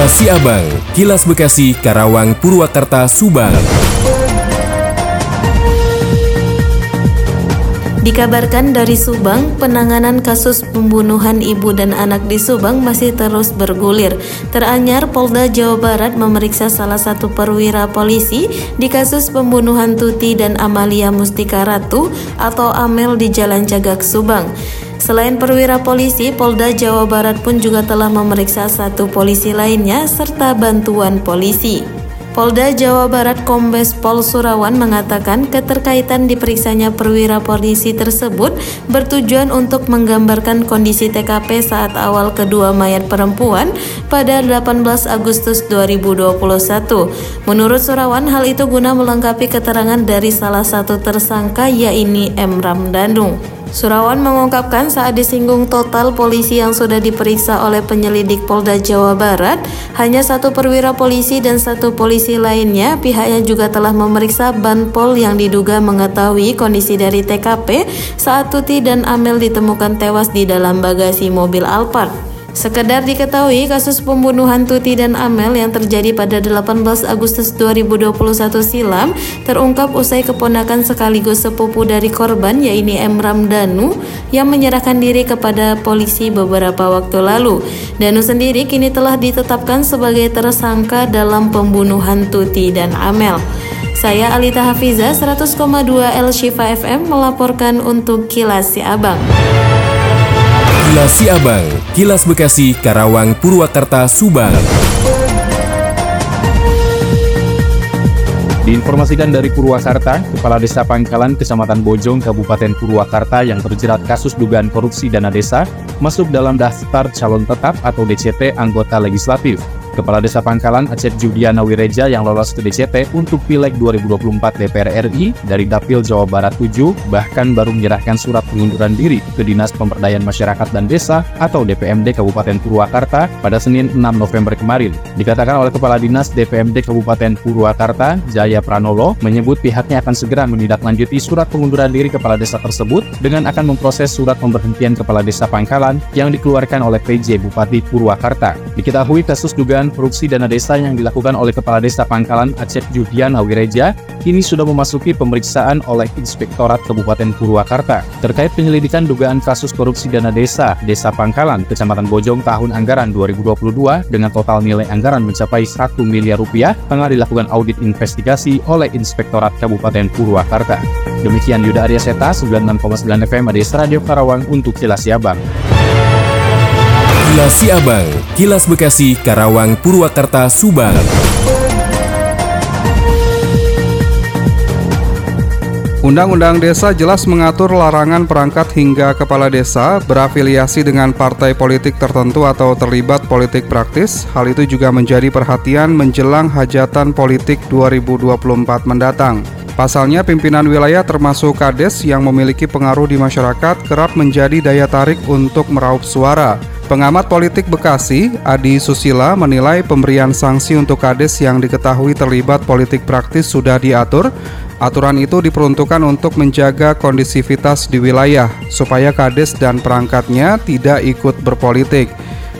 Kilas Siabang, Kilas Bekasi, Karawang, Purwakarta, Subang. Dikabarkan dari Subang, penanganan kasus pembunuhan ibu dan anak di Subang masih terus bergulir. Teranyar, Polda Jawa Barat memeriksa salah satu perwira polisi di kasus pembunuhan Tuti dan Amalia Mustika Ratu atau Amel di Jalan Cagak, Subang. Selain perwira polisi, Polda Jawa Barat pun juga telah memeriksa satu polisi lainnya serta bantuan polisi. Polda Jawa Barat Kombes Pol Surawan mengatakan keterkaitan diperiksanya perwira polisi tersebut bertujuan untuk menggambarkan kondisi TKP saat awal kedua mayat perempuan pada 18 Agustus 2021. Menurut Surawan, hal itu guna melengkapi keterangan dari salah satu tersangka yaitu M. Ramdanu. Surawan mengungkapkan saat disinggung total polisi yang sudah diperiksa oleh penyelidik Polda Jawa Barat, hanya satu perwira polisi dan satu polisi lainnya, pihaknya juga telah memeriksa Banpol yang diduga mengetahui kondisi dari TKP saat Tuti dan Amel ditemukan tewas di dalam bagasi mobil Alphard. Sekedar diketahui kasus pembunuhan Tuti dan Amel yang terjadi pada 18 Agustus 2021 silam terungkap usai keponakan sekaligus sepupu dari korban yaitu M. Ramdanu yang menyerahkan diri kepada polisi beberapa waktu lalu. Danu sendiri kini telah ditetapkan sebagai tersangka dalam pembunuhan Tuti dan Amel. Saya Alita Hafiza 100,2 El Shifa FM melaporkan untuk Kilas Si Abang. Kilas Siabang, Kilas Bekasi, Karawang, Purwakarta, Subang. Diinformasikan dari Purwakarta, Kepala Desa Pangkalan, Kecamatan Bojong, Kabupaten Purwakarta yang terjerat kasus dugaan korupsi dana desa masuk dalam daftar calon tetap atau DCT anggota legislatif. Kepala Desa Pangkalan Acep Judiana Wireja yang lolos ke DCT untuk Pileg 2024 DPR RI dari Dapil Jawa Barat 7 bahkan baru menyerahkan surat pengunduran diri ke Dinas Pemberdayaan Masyarakat dan Desa atau DPMD Kabupaten Purwakarta pada Senin 6 November kemarin. Dikatakan oleh Kepala Dinas DPMD Kabupaten Purwakarta, Jaya Pranolo, menyebut pihaknya akan segera menindaklanjuti surat pengunduran diri kepala desa tersebut dengan akan memproses surat pemberhentian kepala desa Pangkalan yang dikeluarkan oleh PJ Bupati Purwakarta. Diketahui kasus dugaan dugaan korupsi dana desa yang dilakukan oleh Kepala Desa Pangkalan Acep Judiana Wireja kini sudah memasuki pemeriksaan oleh Inspektorat Kabupaten Purwakarta terkait penyelidikan dugaan kasus korupsi dana desa Desa Pangkalan, Kecamatan Bojong tahun anggaran 2022 dengan total nilai anggaran mencapai 1 miliar rupiah tengah dilakukan audit investigasi oleh Inspektorat Kabupaten Purwakarta. Demikian Yuda Arya Seta, 96,9 FM Radio Karawang untuk Kilas Siabang. Kilas Siabang, Kilas Bekasi, Karawang, Purwakarta, Subang. Undang-Undang Desa jelas mengatur larangan perangkat hingga kepala desa berafiliasi dengan partai politik tertentu atau terlibat politik praktis. Hal itu juga menjadi perhatian menjelang hajatan politik 2024 mendatang. Pasalnya pimpinan wilayah termasuk kades yang memiliki pengaruh di masyarakat kerap menjadi daya tarik untuk meraup suara. Pengamat politik Bekasi, Adi Susila menilai pemberian sanksi untuk kades yang diketahui terlibat politik praktis sudah diatur. Aturan itu diperuntukkan untuk menjaga kondisivitas di wilayah supaya kades dan perangkatnya tidak ikut berpolitik.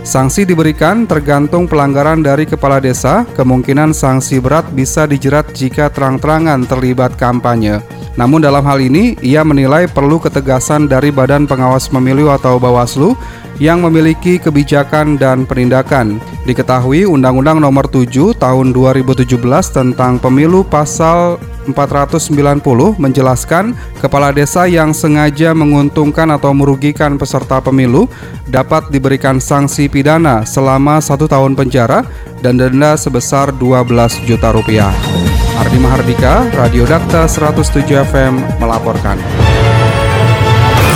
Sanksi diberikan tergantung pelanggaran dari kepala desa, kemungkinan sanksi berat bisa dijerat jika terang-terangan terlibat kampanye. Namun dalam hal ini, ia menilai perlu ketegasan dari Badan Pengawas Pemilu atau Bawaslu yang memiliki kebijakan dan penindakan. Diketahui Undang-Undang Nomor 7 Tahun 2017 tentang Pemilu pasal 490 menjelaskan kepala desa yang sengaja menguntungkan atau merugikan peserta pemilu dapat diberikan sanksi pidana selama satu tahun penjara dan denda sebesar 12 juta rupiah. Ardi Mahardika, Radio Dakta 107 FM melaporkan.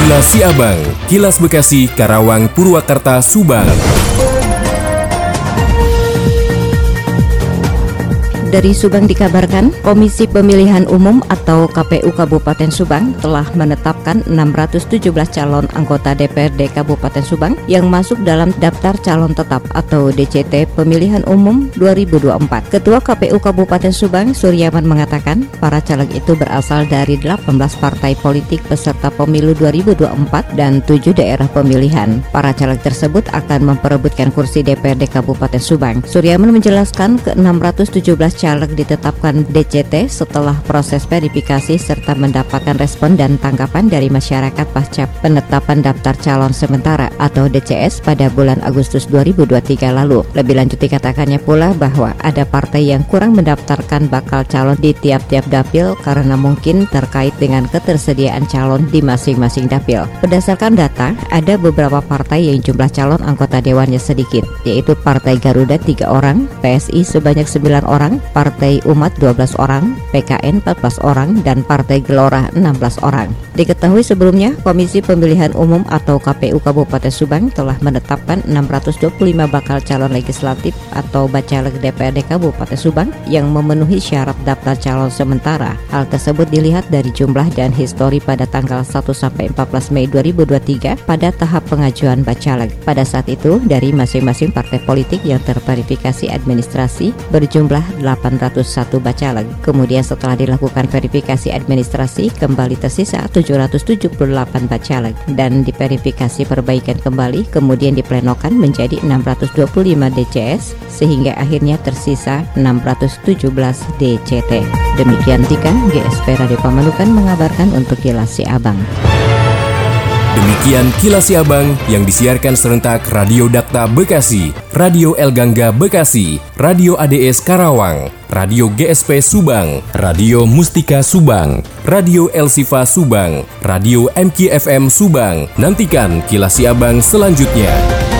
Kilas Siabang, Kilas Bekasi, Karawang, Purwakarta, Subang. Dari Subang dikabarkan, Komisi Pemilihan Umum atau KPU Kabupaten Subang telah menetapkan 617 calon anggota DPRD Kabupaten Subang yang masuk dalam daftar calon tetap atau DCT Pemilihan Umum 2024. Ketua KPU Kabupaten Subang, Suryaman mengatakan, para caleg itu berasal dari 18 partai politik peserta pemilu 2024 dan 7 daerah pemilihan. Para caleg tersebut akan memperebutkan kursi DPRD Kabupaten Subang. Suryaman menjelaskan ke 617 caleg ditetapkan DCT setelah proses verifikasi serta mendapatkan respon dan tanggapan dari masyarakat pasca penetapan daftar calon sementara atau DCS pada bulan Agustus 2023 lalu. Lebih lanjut dikatakannya pula bahwa ada partai yang kurang mendaftarkan bakal calon di tiap-tiap dapil karena mungkin terkait dengan ketersediaan calon di masing-masing dapil. Berdasarkan data, ada beberapa partai yang jumlah calon anggota dewannya sedikit, yaitu Partai Garuda 3 orang, PSI sebanyak 9 orang, Partai Umat 12 orang, PKN 14 orang, dan Partai Gelora 16 orang. Diketahui sebelumnya, Komisi Pemilihan Umum atau KPU Kabupaten Subang telah menetapkan 625 bakal calon legislatif atau bacaleg DPRD Kabupaten Subang yang memenuhi syarat daftar calon sementara. Hal tersebut dilihat dari jumlah dan histori pada tanggal 1 sampai 14 Mei 2023 pada tahap pengajuan bacaleg. Pada saat itu, dari masing-masing partai politik yang terverifikasi administrasi berjumlah 801 bacaleg. Kemudian setelah dilakukan verifikasi administrasi kembali tersisa 778 bacaleg dan diverifikasi perbaikan kembali kemudian diplenokan menjadi 625 DCS sehingga akhirnya tersisa 617 DCT. Demikian Tika, GSP Radio Pamanukan mengabarkan untuk Kilas Abang. Demikian kilas Abang yang disiarkan serentak Radio Dakta Bekasi, Radio El Gangga Bekasi, Radio ADS Karawang, Radio GSP Subang, Radio Mustika Subang, Radio El Sifa Subang, Radio MKFM Subang. Nantikan kilas Abang selanjutnya.